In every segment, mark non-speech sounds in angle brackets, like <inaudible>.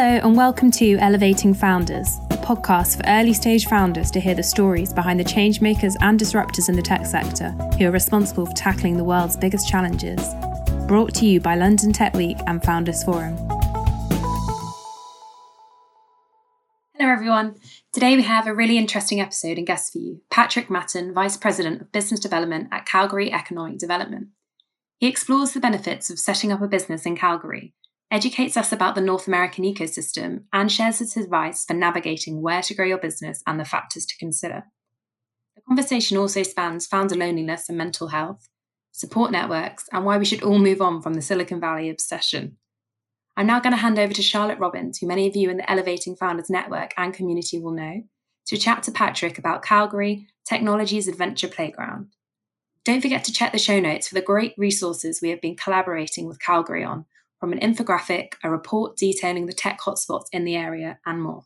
Hello, and welcome to Elevating Founders, the podcast for early stage founders to hear the stories behind the changemakers and disruptors in the tech sector who are responsible for tackling the world's biggest challenges. Brought to you by London Tech Week and Founders Forum. Hello, everyone. Today we have a really interesting episode and guest for you Patrick Matton, Vice President of Business Development at Calgary Economic Development. He explores the benefits of setting up a business in Calgary educates us about the North American ecosystem, and shares his advice for navigating where to grow your business and the factors to consider. The conversation also spans founder loneliness and mental health, support networks, and why we should all move on from the Silicon Valley obsession. I'm now going to hand over to Charlotte Robbins, who many of you in the Elevating Founders Network and community will know, to chat to Patrick about Calgary, Technology's Adventure Playground. Don't forget to check the show notes for the great resources we have been collaborating with Calgary on, from an infographic, a report detailing the tech hotspots in the area, and more.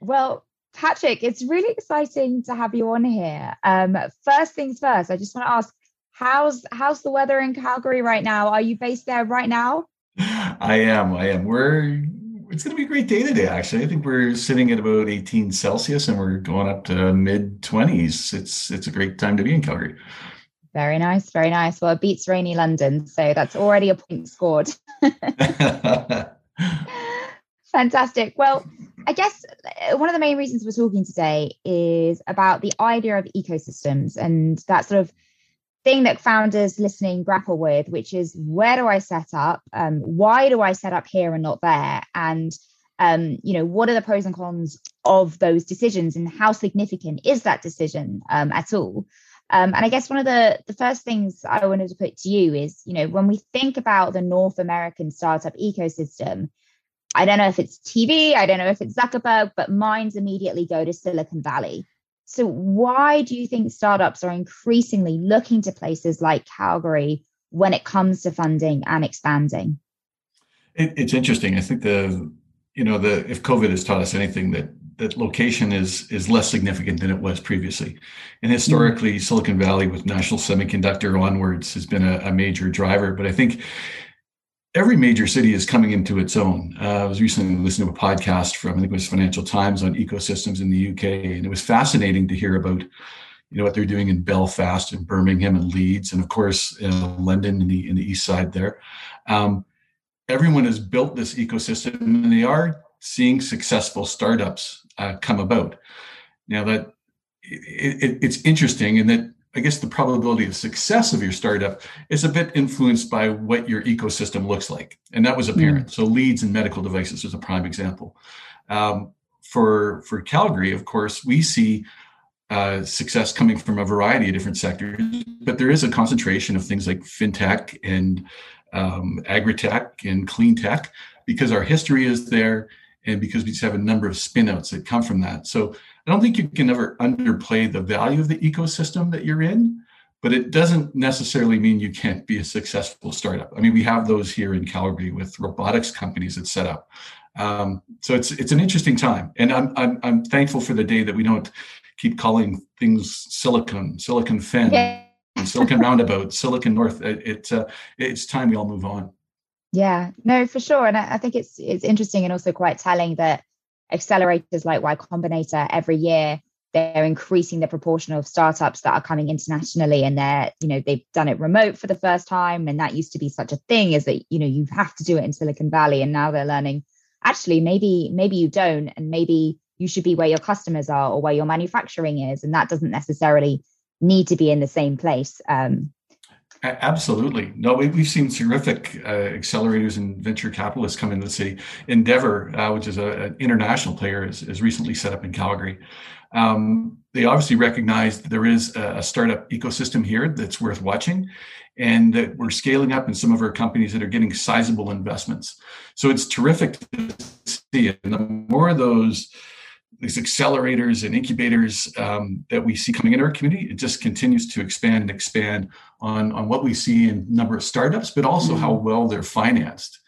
Well, Patrick, it's really exciting to have you on here. Um, first things first, I just want to ask, how's how's the weather in Calgary right now? Are you based there right now? I am. I am. We're it's going to be a great day today, actually. I think we're sitting at about 18 Celsius and we're going up to mid 20s. It's it's a great time to be in Calgary. Very nice, very nice. Well, it beats rainy London, so that's already a point scored. <laughs> Fantastic. Well, I guess uh, one of the main reasons we're talking today is about the idea of ecosystems and that sort of thing that founders listening grapple with, which is where do I set up? Um, why do I set up here and not there? And um, you know, what are the pros and cons of those decisions, and how significant is that decision um, at all? Um, and I guess one of the the first things I wanted to put to you is, you know, when we think about the North American startup ecosystem, I don't know if it's TV, I don't know if it's Zuckerberg, but minds immediately go to Silicon Valley. So, why do you think startups are increasingly looking to places like Calgary when it comes to funding and expanding? It, it's interesting. I think the you know the if COVID has taught us anything that that location is is less significant than it was previously, and historically mm-hmm. Silicon Valley with National Semiconductor onwards has been a, a major driver. But I think every major city is coming into its own. Uh, I was recently listening to a podcast from I think it was Financial Times on ecosystems in the UK, and it was fascinating to hear about you know what they're doing in Belfast and Birmingham and Leeds, and of course uh, London in the in the east side there. Um, everyone has built this ecosystem, and they are seeing successful startups uh, come about. Now that it, it, it's interesting in that I guess the probability of success of your startup is a bit influenced by what your ecosystem looks like. And that was apparent. Mm. So Leeds and medical devices is a prime example. Um, for, for Calgary, of course, we see uh, success coming from a variety of different sectors, but there is a concentration of things like fintech and um, agri-tech and clean tech because our history is there and because we just have a number of spinouts that come from that. So I don't think you can ever underplay the value of the ecosystem that you're in, but it doesn't necessarily mean you can't be a successful startup. I mean, we have those here in Calgary with robotics companies that set up. Um, so it's it's an interesting time, and I'm, I'm I'm thankful for the day that we don't keep calling things silicon, silicon fen, yeah. silicon roundabout, silicon north. It, it uh, it's time we all move on. Yeah, no, for sure, and I, I think it's it's interesting and also quite telling that accelerators like Y Combinator every year they're increasing the proportion of startups that are coming internationally and they're you know they've done it remote for the first time and that used to be such a thing is that you know you have to do it in silicon valley and now they're learning actually maybe maybe you don't and maybe you should be where your customers are or where your manufacturing is and that doesn't necessarily need to be in the same place um, Absolutely. No, we, have seen terrific uh, accelerators and venture capitalists come into the city. Endeavor, uh, which is a, an international player, is, is recently set up in Calgary. Um, they obviously recognize that there is a, a, startup ecosystem here that's worth watching and that we're scaling up in some of our companies that are getting sizable investments. So it's terrific to see it. And the more of those these accelerators and incubators um, that we see coming into our community, it just continues to expand and expand on, on what we see in number of startups, but also mm-hmm. how well they're financed.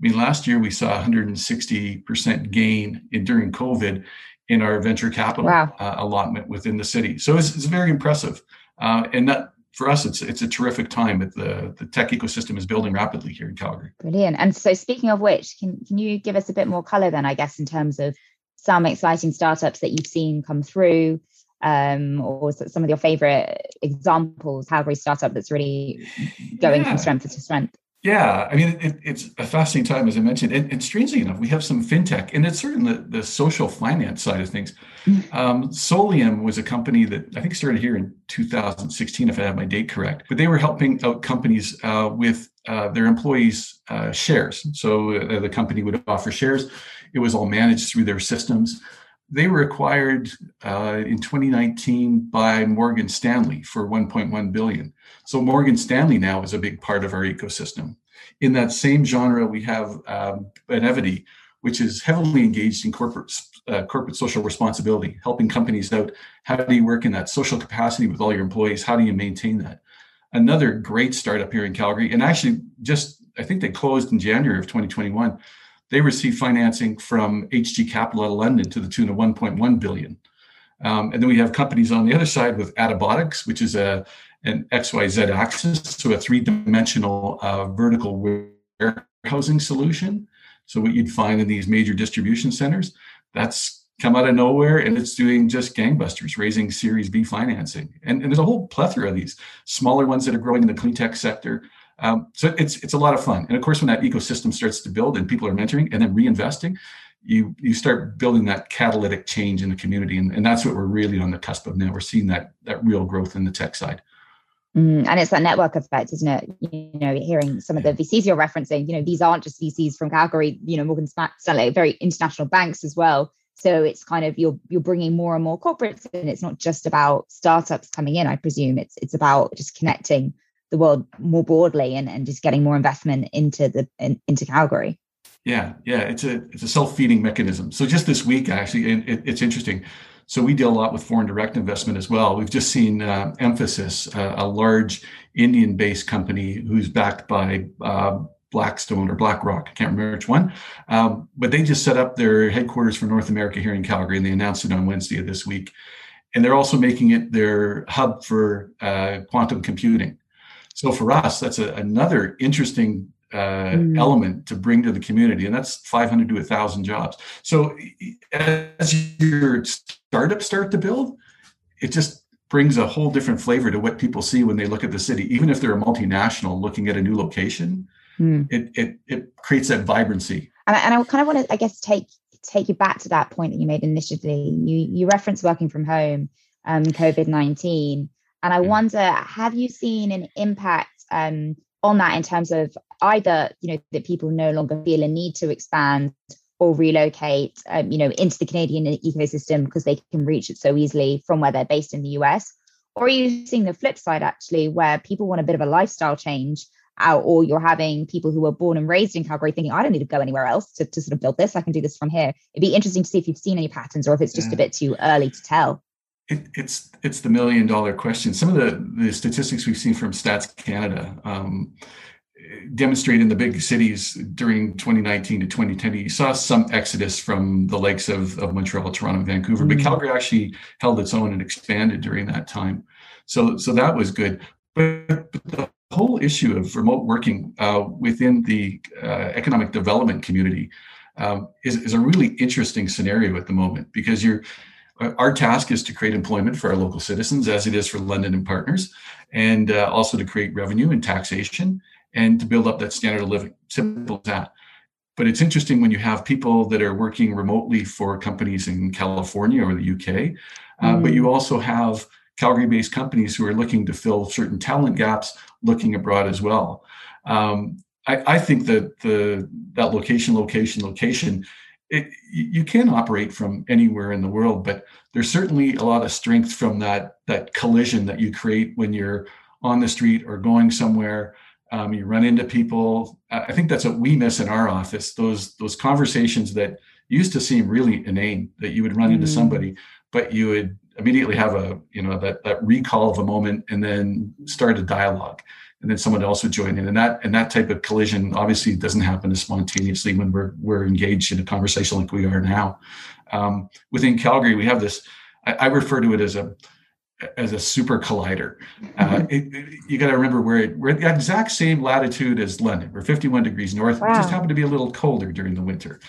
I mean, last year we saw 160% gain in during COVID in our venture capital wow. uh, allotment within the city. So it's, it's very impressive. Uh, and that for us, it's it's a terrific time. That the the tech ecosystem is building rapidly here in Calgary. Brilliant. And so, speaking of which, can can you give us a bit more color then? I guess in terms of some exciting startups that you've seen come through, um, or some of your favorite examples, Calgary startup that's really going yeah. from strength to strength. Yeah, I mean, it, it's a fascinating time, as I mentioned. And, and, strangely enough, we have some fintech, and it's certainly the, the social finance side of things. Mm. Um, Solium was a company that I think started here in 2016, if I have my date correct. But they were helping out companies uh, with uh, their employees' uh, shares. So uh, the company would offer shares. It was all managed through their systems. They were acquired uh, in 2019 by Morgan Stanley for 1.1 billion. So Morgan Stanley now is a big part of our ecosystem. In that same genre, we have um, Benevity, which is heavily engaged in corporate uh, corporate social responsibility, helping companies out. How do you work in that social capacity with all your employees? How do you maintain that? Another great startup here in Calgary, and actually just I think they closed in January of 2021 they received financing from HG Capital out of London to the tune of 1.1 billion. Um, and then we have companies on the other side with Attabotics, which is a an XYZ axis, so a three-dimensional uh, vertical warehousing solution. So what you'd find in these major distribution centers, that's come out of nowhere and it's doing just gangbusters, raising Series B financing. And, and there's a whole plethora of these smaller ones that are growing in the clean tech sector. Um, so it's it's a lot of fun. And of course, when that ecosystem starts to build and people are mentoring and then reinvesting, you you start building that catalytic change in the community. And, and that's what we're really on the cusp of now. We're seeing that that real growth in the tech side. Mm, and it's that network effect, isn't it? You know, hearing some of the VCs you're referencing, you know, these aren't just VCs from Calgary, you know, Morgan Stanley, very international banks as well. So it's kind of you're you're bringing more and more corporates and It's not just about startups coming in. I presume it's it's about just connecting the world more broadly and, and just getting more investment into the in, into Calgary. Yeah, yeah, it's a it's a self feeding mechanism. So just this week, actually, it, it's interesting. So we deal a lot with foreign direct investment as well. We've just seen uh, Mphasis, uh, a large Indian-based company who's backed by uh, Blackstone or BlackRock. I can't remember which one, um, but they just set up their headquarters for North America here in Calgary, and they announced it on Wednesday of this week. And they're also making it their hub for uh, quantum computing. So for us, that's a, another interesting uh, mm. element to bring to the community, and that's 500 to 1,000 jobs. So as your startups start to build, it just brings a whole different flavor to what people see when they look at the city. Even if they're a multinational looking at a new location, mm. it, it it creates that vibrancy. And I, and I kind of want to, I guess, take take you back to that point that you made initially. You you referenced working from home, um, COVID nineteen, and I wonder, have you seen an impact um, on that in terms of either, you know, that people no longer feel a need to expand or relocate, um, you know, into the Canadian ecosystem because they can reach it so easily from where they're based in the US? Or are you seeing the flip side actually, where people want a bit of a lifestyle change out, or you're having people who were born and raised in Calgary thinking, I don't need to go anywhere else to, to sort of build this. I can do this from here. It'd be interesting to see if you've seen any patterns or if it's just yeah. a bit too early to tell. It, it's it's the million dollar question. Some of the, the statistics we've seen from Stats Canada um, demonstrate in the big cities during 2019 to 2010, you saw some exodus from the likes of, of Montreal, Toronto, and Vancouver, mm-hmm. but Calgary actually held its own and expanded during that time. So so that was good. But, but the whole issue of remote working uh, within the uh, economic development community um, is, is a really interesting scenario at the moment because you're our task is to create employment for our local citizens, as it is for London and partners, and uh, also to create revenue and taxation and to build up that standard of living. Simple as that. But it's interesting when you have people that are working remotely for companies in California or the UK, uh, mm. but you also have Calgary based companies who are looking to fill certain talent gaps looking abroad as well. Um, I, I, think that the that location, location, location it, you can operate from anywhere in the world, but there's certainly a lot of strength from that that collision that you create when you're on the street or going somewhere. Um, you run into people. I think that's what we miss in our office. Those those conversations that used to seem really inane. That you would run mm. into somebody, but you would immediately have a you know that that recall of a moment and then start a dialogue. And then someone else would join in. And that and that type of collision obviously doesn't happen as spontaneously when we're we're engaged in a conversation like we are now. Um, within calgary we have this I, I, refer to it as a as a super collider. <laughs> Uh, it, it, you got to remember we're, we're at the exact same latitude as london. We're 51 degrees north. Wow. we just happen to be a little colder during the winter.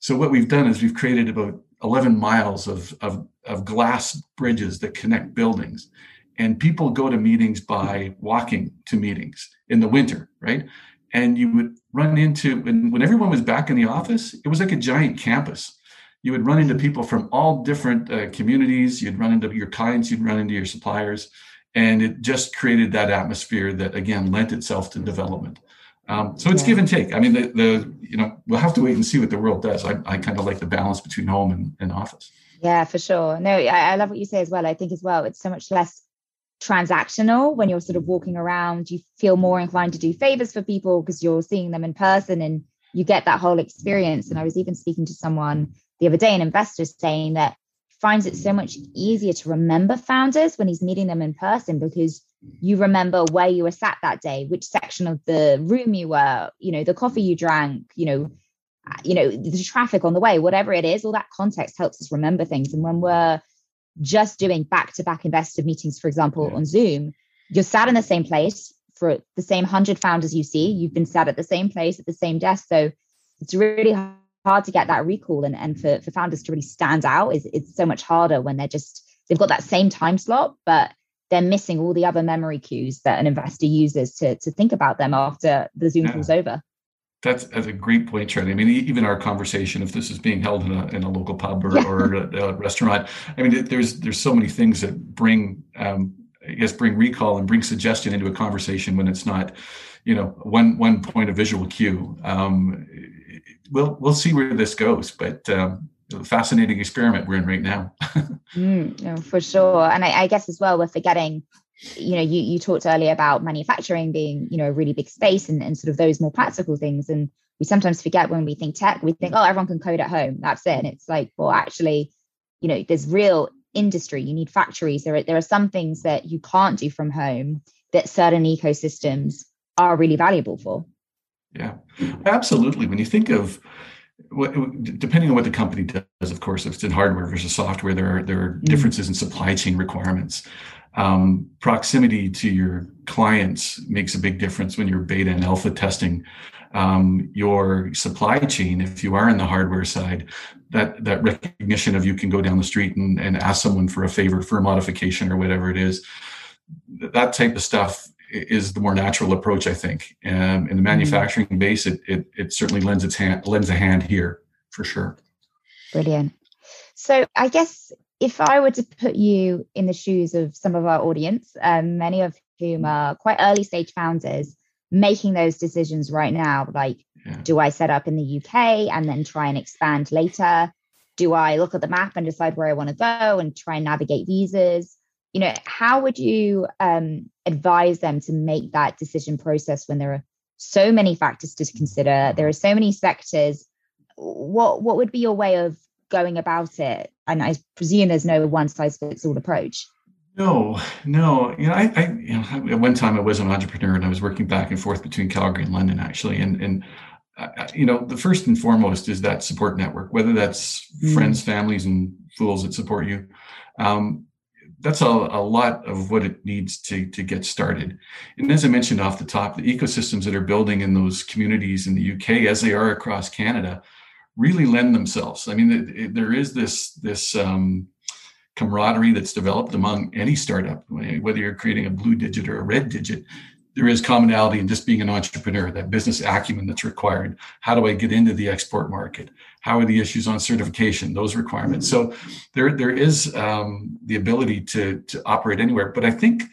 So what we've done is we've created about 11 miles of, of, of glass bridges that connect buildings and people go to meetings by walking to meetings in the winter, right? And you would run into when, when everyone was back in the office, it was like a giant campus. You would run into people from all different uh, communities. You'd run into your clients. You'd run into your suppliers, and it just created that atmosphere that again lent itself to development. Um, so it's yeah. give and take. I mean, the, the you know we'll have to wait and see what the world does. I, I kind of like the balance between home and, and office. Yeah, for sure. No, I, I love what you say as well. I think as well, it's so much less transactional when you're sort of walking around you feel more inclined to do favors for people because you're seeing them in person and you get that whole experience. And i was even speaking to someone the other day an investor saying that finds it so much easier to remember founders when he's meeting them in person because you remember where you were sat that day which section of the room you were you know the coffee you drank you know uh, you know the traffic on the way whatever it is all that context helps us remember things. And when we're just doing back to back investor meetings, for example, yeah. on Zoom, you're sat in the same place for the same 100 founders you see. You've been sat at the same place at the same desk. So it's really hard to get that recall and, and for, for founders to really stand out is it's so much harder when they're just they've got that same time slot but they're missing all the other memory cues that an investor uses to, to think about them after the zoom yeah. call's over that's, that's a great point, Charlie. I mean, even our conversation, if this is being held in a, in a local pub or, yeah. or a, a, restaurant, I mean, there's there's so many things that bring, um, I guess, bring recall and bring suggestion into a conversation when it's not, you know, one one point of visual cue. Um, we'll we'll see where this goes, but um, fascinating experiment we're in right now. <laughs> mm, no, for sure, and I, I guess as well, we're forgetting you know you you talked earlier about manufacturing being you know a really big space and, and sort of those more practical things. And we sometimes forget when we think tech we think oh everyone can code at home. That's it. And it's like well actually you know there's real industry. You need factories. There are, there are some things that you can't do from home that certain ecosystems are really valuable for. Yeah. Absolutely. When you think of depending on what the company does of course if it's in hardware versus software there are there are mm. differences in supply chain requirements um, proximity to your clients makes a big difference when you're beta and alpha testing um, your supply chain if you are in the hardware side that that recognition of you can go down the street and, and ask someone for a favor for a modification or whatever it is that type of stuff is the more natural approach i think um, in the mm-hmm. manufacturing mm-hmm. base it, it it certainly lends its hand lends a hand here for sure brilliant so i guess if I were to put you in the shoes of some of our audience, um, many of whom are quite early stage founders, making those decisions right now, like, yeah. do I set up in the UK and then try and expand later? Do I look at the map and decide where I want to go and try and navigate visas? You know, how would you um, advise them to make that decision process when there are so many factors to consider? There are so many sectors. What what would be your way of going about it? And I presume there's no one size fits all approach. No, no. You know, I, I you know, at one time I was an entrepreneur and I was working back and forth between Calgary and London actually, and and uh, you know, the first and foremost is that support network, whether that's mm. friends, families, and fools that support you. Um, that's a, a lot of what it needs to to get started. And as I mentioned off the top, the ecosystems that are building in those communities in the UK, as they are across Canada, really lend themselves. I mean, it, it, there is this this um, camaraderie that's developed among any startup, whether you're creating a blue digit or a red digit. There is commonality in just being an entrepreneur, that business acumen that's required. How do I get into the export market? How are the issues on certification? Those requirements. So there, there is um, the ability to to operate anywhere. But I think,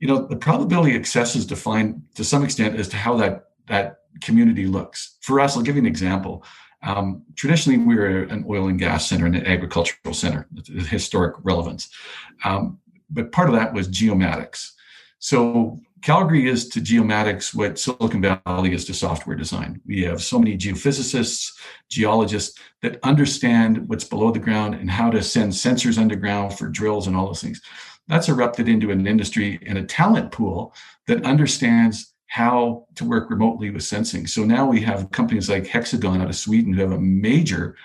you know, the probability success is defined to some extent as to how that that community looks. For us, I'll give you an example. Um, traditionally, we were an oil and gas center and an agricultural center, historic relevance. Um, but part of that was geomatics. So Calgary is to geomatics what Silicon Valley is to software design. We have so many geophysicists, geologists that understand what's below the ground and how to send sensors underground for drills and all those things. that's erupted into an industry and a talent pool that understands how to work remotely with sensing. So now we have companies like Hexagon out of Sweden who have a major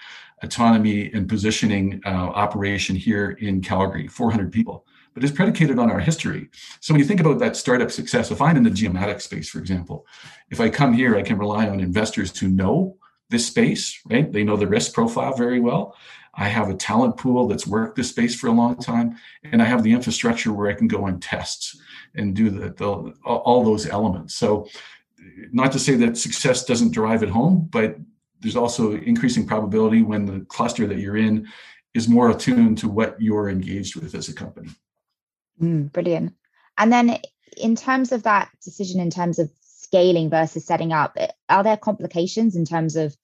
autonomy and positioning uh, operation here in Calgary, 400 people, but it's predicated on our history. So when you think about that startup success, if I'm in the geomatic space, for example, if I come here, I can rely on investors who know this space, right? They know the risk profile very well. I have a talent pool that's worked this space for a long time, and I have the infrastructure where I can go and test and do the, the all those elements. So, not to say that success doesn't drive it home, but there's also increasing probability when the cluster that you're in is more attuned to what you're engaged with as a company. Mm, brilliant. And then, in terms of that decision, in terms of scaling versus setting up, are there complications in terms of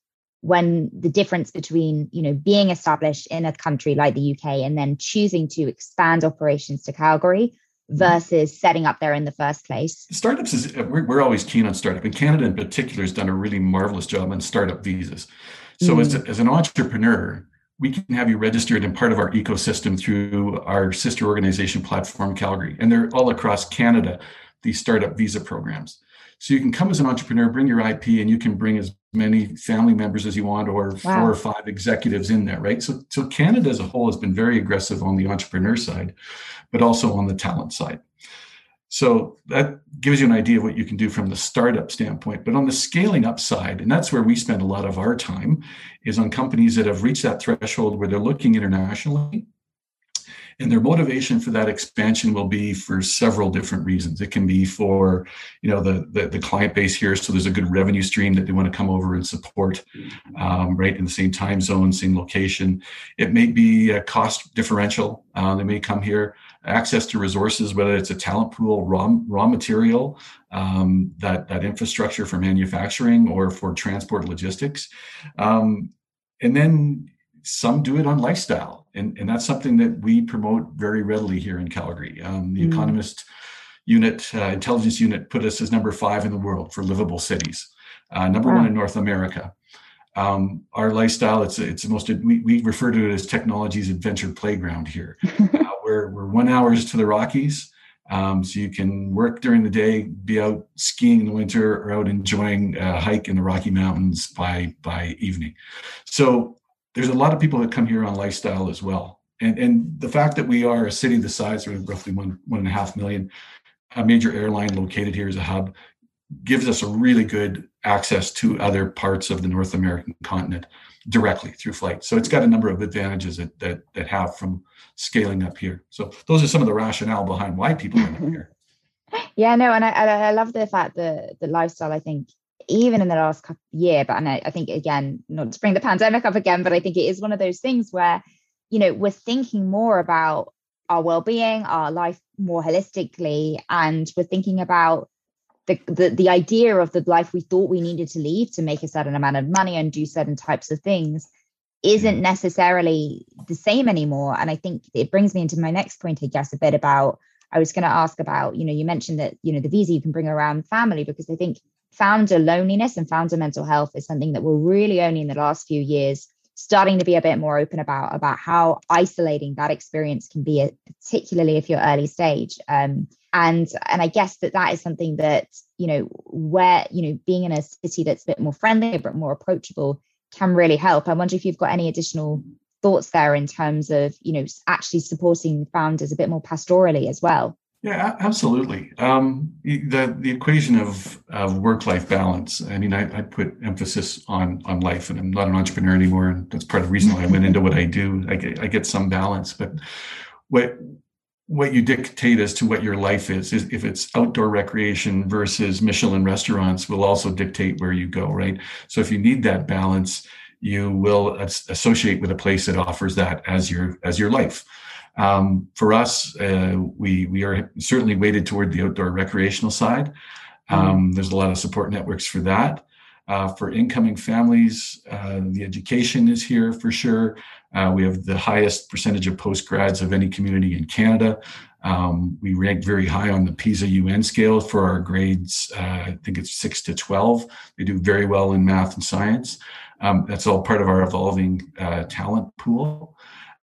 when the difference between you know being established in a country like the UK and then choosing to expand operations to Calgary mm-hmm. versus setting up there in the first place? Startups is we're, we're always keen on startup, and Canada in particular has done a really marvelous job on startup visas. So mm. as, as an entrepreneur, we can have you registered and part of our ecosystem through our sister organization platform Calgary, and they're all across Canada. These startup visa programs. So you can come as an entrepreneur, bring your IP, and you can bring as many family members as you want, or wow. four or five executives in there, right? So, so Canada as a whole has been very aggressive on the entrepreneur side, but also on the talent side. So that gives you an idea of what you can do from the startup standpoint. But on the scaling up side, and that's where we spend a lot of our time, is on companies that have reached that threshold where they're looking internationally and their motivation for that expansion will be for several different reasons. It can be for you know the, the, the client base here. So there's a good revenue stream that they want to come over and support um, right in the same time zone same location. It may be a cost differential uh, they may come here. Access to resources whether it's a talent pool raw, raw material um, that, that infrastructure for manufacturing or for transport logistics. Um, and then some do it on lifestyle and, and that's something that we promote very readily here in calgary um, the mm. economist unit uh, intelligence unit put us as number five in the world for livable cities uh, number wow. one in north america um, our lifestyle it's it's the most we, we refer to it as technology's adventure playground here <laughs> uh, we're, we're one hours to the rockies um, so you can work during the day, be out skiing in the winter, or out enjoying a hike in the Rocky Mountains by by evening. So there's a lot of people that come here on lifestyle as well. And, and the fact that we are a city the size of roughly one, one and a half million, a major airline located here as a hub, gives us a really good access to other parts of the North American continent directly through flight. So it's got a number of advantages that that, that have from scaling up here. So those are some of the rationale behind why people up here. <laughs> Yeah, no, and I, I love the fact that the lifestyle. I think even in the last year, but and I, I think again, not to bring the pandemic up again, but I think it is one of those things where, you know, we're thinking more about our well-being, our life more holistically, and we're thinking about the, the the idea of the life we thought we needed to lead to make a certain amount of money and do certain types of things isn't necessarily the same anymore. And I think it brings me into my next point, I guess, a bit about I was going to ask about, you know, you mentioned that, you know, the visa you can bring around family because I think founder loneliness and founder mental health is something that we're really only in the last few years starting to be a bit more open about about how isolating that experience can be particularly if you're early stage. Um, and and i guess that that is something that you know where you know being in a city that's a bit more friendly a bit more approachable can really help. I wonder if you've got any additional thoughts there in terms of you know actually supporting founders a bit more pastorally as well yeah, absolutely. Um, the the equation of, of work life balance. I mean, I, I, put emphasis on on life, and I'm not an entrepreneur anymore, and that's part of the reason why I went into what I do. I get I get some balance, but what what you dictate as to what your life is, is if it's outdoor recreation versus Michelin restaurants, will also dictate where you go, right? So if you need that balance, you will associate with a place that offers that as your as your life. Um, for us, uh, we we are certainly weighted toward the outdoor recreational side. Mm-hmm. Um, there's a lot of support networks for that. Uh, for incoming families, uh, the education is here for sure. Uh, we have the highest percentage of post grads of any community in Canada. Um, we rank very high on the PISA UN scale for our grades. Uh, I think it's six to 12. They do very well in math and science. Um, that's all part of our evolving uh, talent pool.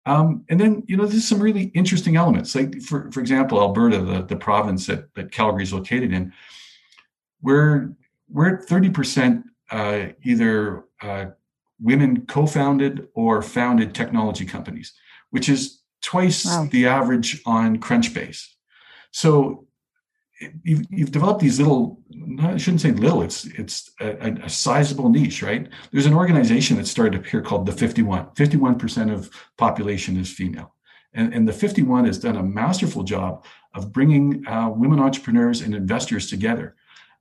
Um, and then, you know, there's some really interesting elements. Like, for, for example, Alberta, the, the province that, that Calgary is located in, we're, we're at 30% uh, either uh, women co founded or founded technology companies, which is twice wow. the average on Crunchbase. So you've, you've developed these little i shouldn't say little it's it's a, a, sizable niche right? There's an organization that started up here called the 51 51% of population is female. And, and the 51 has done a masterful job of bringing uh, women entrepreneurs and investors together.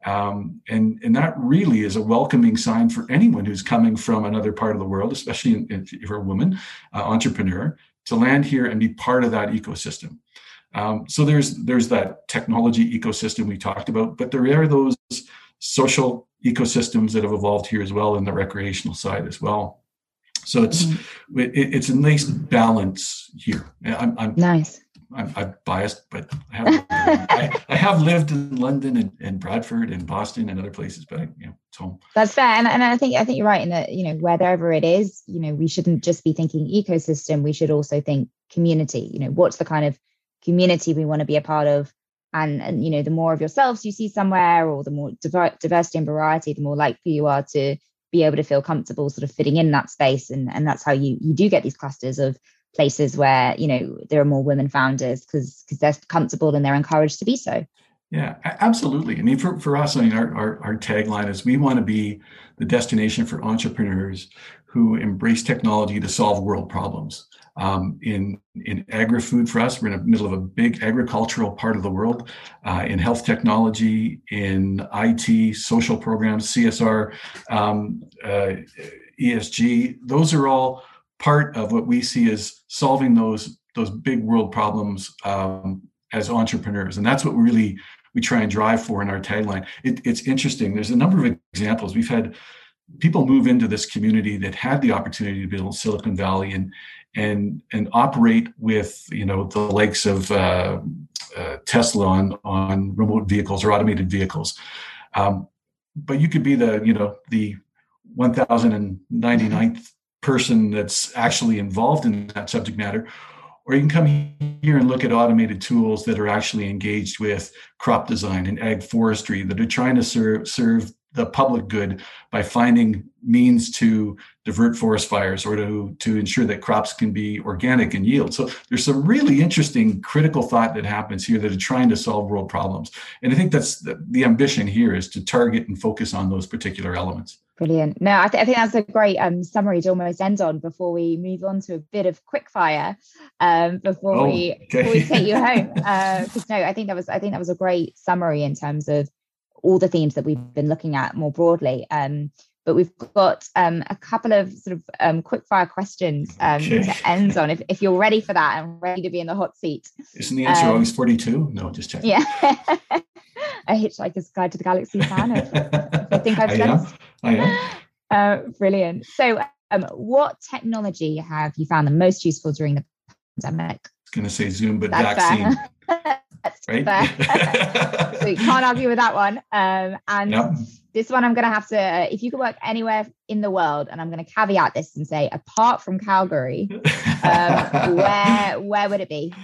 Um, and and that really is a welcoming sign for anyone who's coming from another part of the world especially if you're a woman uh, entrepreneur to land here and be part of that ecosystem um, so there's there's that technology ecosystem we talked about, but there are those social ecosystems that have evolved here as well in the recreational side as well. So it's mm-hmm. it, it's a nice balance here. I'm, I'm nice. I'm, I'm, biased, but I have, I, I, have lived in London and, and, Bradford and Boston and other places, but I, you know, it's home. That's fair, and, and I think I think you're right in that you know wherever it is, you know, we shouldn't just be thinking ecosystem. We should also think community. You know, what's the kind of community we want to be a part of. And, and you know the more of yourselves you see somewhere or the more diver- diversity and variety the more likely you are to be able to feel comfortable sort of fitting in that space. And and that's how you you do get these clusters of places where you know there are more women founders because because they're comfortable and they're encouraged to be so. Yeah absolutely. I mean for, for us i mean our, our, our tagline is we want to be the destination for entrepreneurs who embrace technology to solve world problems um, in in agri-food for us. We're in the middle of a big agricultural part of the world, uh, in health technology, in IT, social programs, CSR, um, uh, ESG. Those are all part of what we see as solving those those big world problems um, as entrepreneurs, and that's what we really we try and drive for in our tagline. It, it's interesting. There's a number of examples we've had people move into this community that had the opportunity to build Silicon Valley and and and operate with you know the likes of uh, uh, Tesla on on remote vehicles or automated vehicles. Um, but you could be the you know the 1099th person that's actually involved in that subject matter or you can come here and look at automated tools that are actually engaged with crop design and ag forestry that are trying to serve serve the public good by finding means to divert forest fires or to, to ensure that crops can be organic and yield. So there's some really interesting critical thought that happens here that are trying to solve world problems. And I think that's the, the ambition here is to target and focus on those particular elements. Brilliant. No, I, th- I think that's a great um, summary to almost end on before we move on to a bit of quickfire um, before oh, we okay. before we take you home. Because <laughs> uh, no, I think that was I think that was a great summary in terms of all the themes that we've been looking at more broadly. Um, but we've got um, a couple of sort of um, quick fire questions um, okay. to end on. If, if you're ready for that and ready to be in the hot seat. Isn't the answer um, always 42? No, just checking. Yeah. I hit like a Hitchhiker's Guide to the Galaxy fan. I think I've <laughs> done. I am. <laughs> Uh, brilliant. So, um, what technology have you found the most useful during the pandemic? Going to say Zoom, but That's vaccine. <laughs> right? so <laughs> you can't argue with that one. Um, and this one, I'm going to have to, uh, if you could work anywhere in the world, and I'm going to caveat this and say, apart from Calgary, <laughs> um, where where would it be?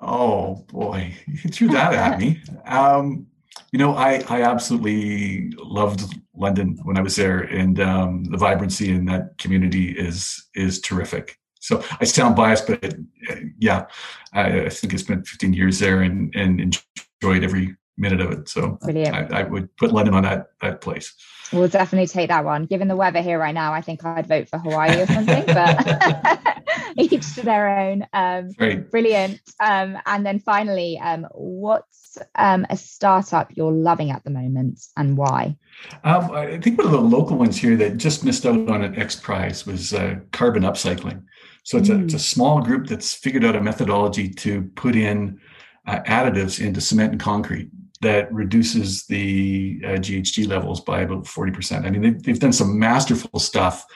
Oh boy, you threw that at me. Um, you know, I I absolutely loved London when I was there, and um, the vibrancy in that community is is terrific. So I sound biased, but uh, yeah, I, I, think I spent 15 years there and, and enjoyed every minute of it. So I, I, would put London on that that place. We'll definitely take that one. Given the weather here right now, I think I'd vote for Hawaii or something, but <laughs> <laughs> each to their own. Um. Brilliant. Um, and then finally, um, what's um, a startup you're loving at the moment and why? Um, I think one of the local ones here that just missed out on an X Prize was uh, carbon upcycling. So it's, mm. a, it's a mm. small group that's figured out a methodology to put in uh, additives into cement and concrete that reduces the uh, GHG levels by about 40%. I mean, they've, they've done some masterful stuff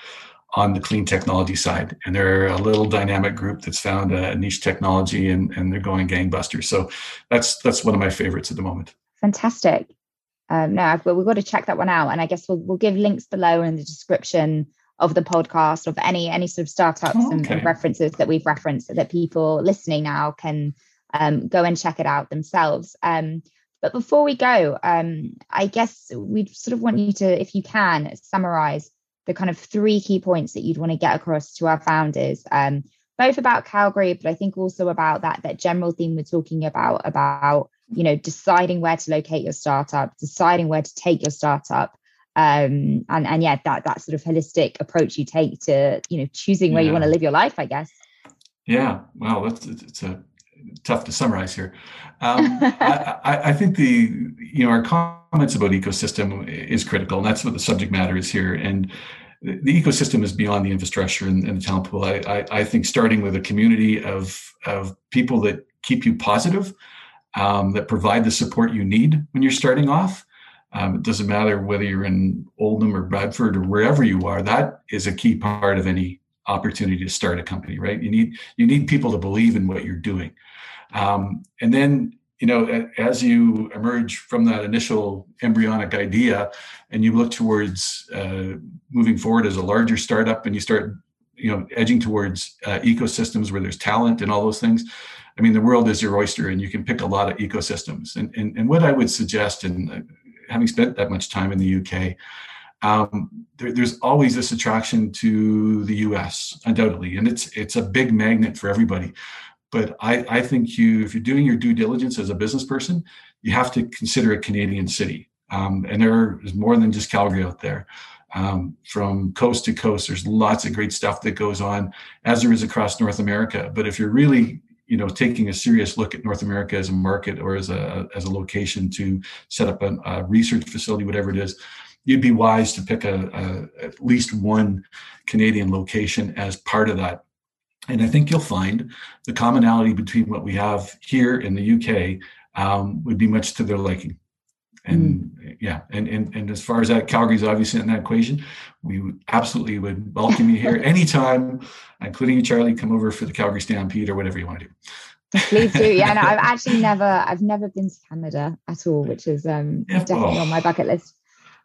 on the clean technology side. And they're a little dynamic group that's found a niche technology and, and they're going gangbusters. So that's that's one of my favorites at the moment. Fantastic. Um, no, we've got to check that one out. And I guess we'll, we'll give links below in the description of the podcast, of any any sort of startups oh, okay. and, and, references that we've referenced, that people listening now can um, go and check it out themselves. Um, but before we go, um, I guess we sort of want you to, if you can, summarize the kind of three key points that you'd want to get across to our founders, um, both about Calgary, but I think also about that that general theme we're talking about about you know deciding where to locate your startup, deciding where to take your startup, um, and and yeah, that that sort of holistic approach you take to you know choosing where yeah. you want to live your life, I guess. Yeah, well, that's it's a tough to summarize here. Um, <laughs> I, I, think the you know our comments about ecosystem is critical, and that's what the subject matter is here. And the ecosystem is beyond the infrastructure and, the talent pool. I, I, I, think starting with a community of of people that keep you positive, um, that provide the support you need when you're starting off. Um, it doesn't matter whether you're in Oldham or Bradford or wherever you are. That is a key part of any opportunity to start a company, right? You need you need people to believe in what you're doing. Um, and then, you know, as you emerge from that initial embryonic idea and you look towards uh, moving forward as a larger startup and you start, you know, edging towards uh, ecosystems where there's talent and all those things, I mean, the world is your oyster and you can pick a lot of ecosystems. And, and, and what I would suggest, and uh, having spent that much time in the UK, um, there, there's always this attraction to the US, undoubtedly, and it's it's a big magnet for everybody. But I, I think you, if you're doing your due diligence as a business person, you have to consider a Canadian city. Um, and there is more than just Calgary out there. Um, from coast to coast, there's lots of great stuff that goes on, as there is across North America. But if you're really you know taking a serious look at North America as a market or as a as a location to set up a, a research facility, whatever it is, you'd be wise to pick a, a, at least one Canadian location as part of that and I think you'll find the commonality between what we have here in the UK um, would be much to their liking. And mm. yeah, and, and and as far as that, Calgary's obviously in that equation. We absolutely would welcome you here <laughs> anytime, including you, Charlie. Come over for the Calgary Stampede or whatever you want to do. Please do. Yeah, no, I've <laughs> actually never, I've never been to Canada at all, which is um, yeah, definitely oh. on my bucket list.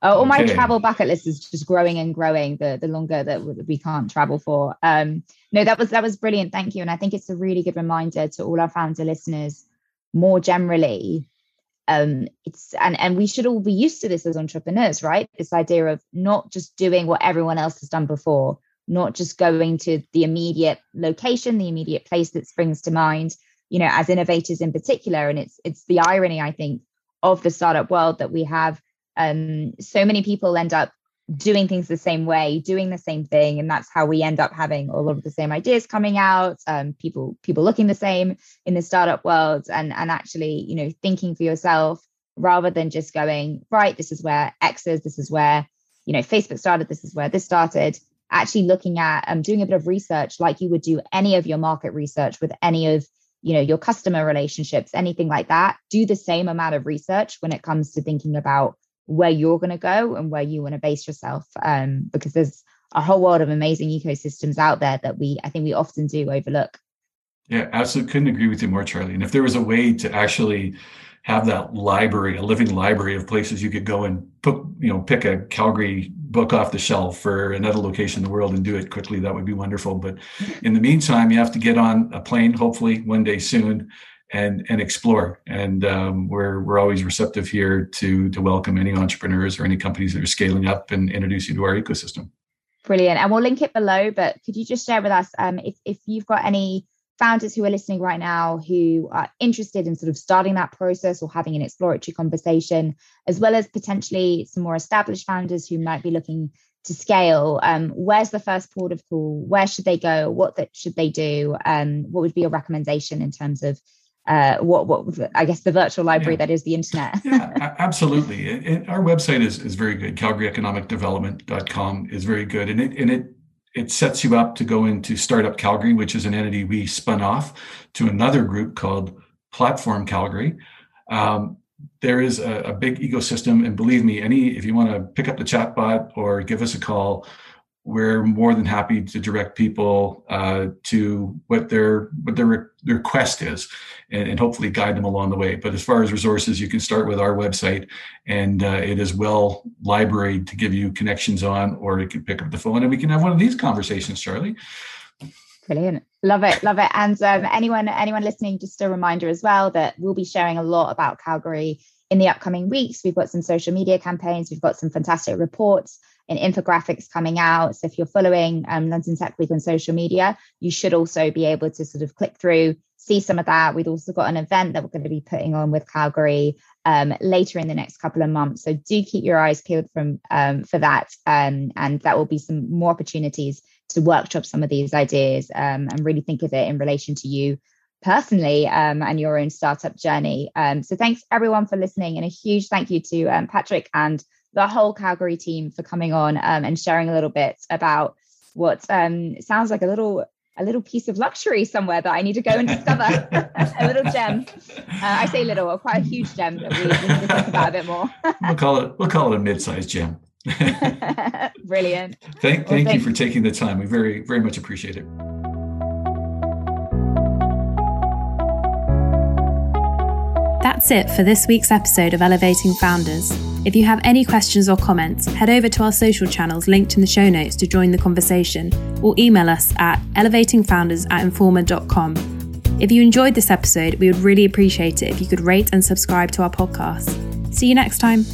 Uh, all my travel bucket list is just growing and growing the the longer that we can't travel for. Um, no, that was that was brilliant. Thank you, and I think it's a really good reminder to all our founder listeners more generally. Um, it's and and we should all be used to this as entrepreneurs, right? This idea of not just doing what everyone else has done before, not just going to the immediate location, the immediate place that springs to mind. You know, as innovators in particular, and it's it's the irony I think of the startup world that we have um, so many people end up doing things the same way doing the same thing and that's how we end up having all of the same ideas coming out um, people people looking the same in the startup world and and actually you know thinking for yourself rather than just going right this is where x is this is where you know facebook started this is where this started. Actually looking at um, doing a bit of research like you would do any of your market research with any of you know your customer relationships anything like that. Do the same amount of research when it comes to thinking about where you're going to go and where you want to base yourself um, because there's a whole world of amazing ecosystems out there that we i think we often do overlook. Yeah absolutely. Couldn't agree with you more charlie. And if there was a way to actually have that library a living library of places you could go and put you know pick a calgary book off the shelf for another location in the world and do it quickly that would be wonderful. But <laughs> in the meantime you have to get on a plane hopefully one day soon and and explore. And um, we're we're always receptive here to to welcome any entrepreneurs or any companies that are scaling up and introduce you to our ecosystem. Brilliant, and we'll link it below. But could you just share with us um, if if you've got any founders who are listening right now who are interested in sort of starting that process or having an exploratory conversation, as well as potentially some more established founders who might be looking to scale um, where's the first port of call where should they go what that should they do um, what would be a recommendation in terms of uh, what what I guess the virtual library yeah. that is the internet. yeah, absolutely. Our website is is very good. CalgaryEconomicDevelopment.com is very good, and it and it it sets you up to go into Startup Calgary, which is an entity we spun off to another group called Platform Calgary. Um, there is a, a, big ecosystem, and believe me, any if you want to pick up the chatbot or give us a call, we're more than happy to direct people uh, to what their what their, re- their request is and, and, hopefully guide them along the way but as far as resources you can start with our website and uh, it is well libraried to give you connections on or you can pick up the phone and we can have one of these conversations charlie Brilliant. Love it. Love it. And um, anyone, anyone listening, just a reminder as well that we'll be sharing a lot about Calgary in the upcoming weeks. We've got some social media campaigns. We've got some fantastic reports and infographics coming out. So if you're following um, London Tech Week on social media, you should also be able to sort of click through, see some of that. We've also got an event that we're going to be putting on with Calgary um, later in the next couple of months. So do keep your eyes peeled from um, for that, um, and that will be some more opportunities to workshop some of these ideas um, and really think of it in relation to you personally um, and your own startup journey. Um, so thanks everyone for listening, and a huge thank you to um, Patrick and the whole Calgary team for coming on um, and sharing a little bit about what um, sounds like a little a little piece of luxury somewhere that I need to go and discover. <laughs> <laughs> a little gem. Uh, I say little, or quite a huge gem that we, we need to think about a bit more. we'll call it we'll call it a mid-sized gem. <laughs> Brilliant. Thank, thank well, you for taking the time. We very, very much appreciate it. That's it for this week's episode of Elevating Founders. If you have any questions or comments, head over to our social channels linked in the show notes to join the conversation or email us at elevatingfounders at informa.com. If you enjoyed this episode, we would really appreciate it if you could rate and subscribe to our podcast. See you next time.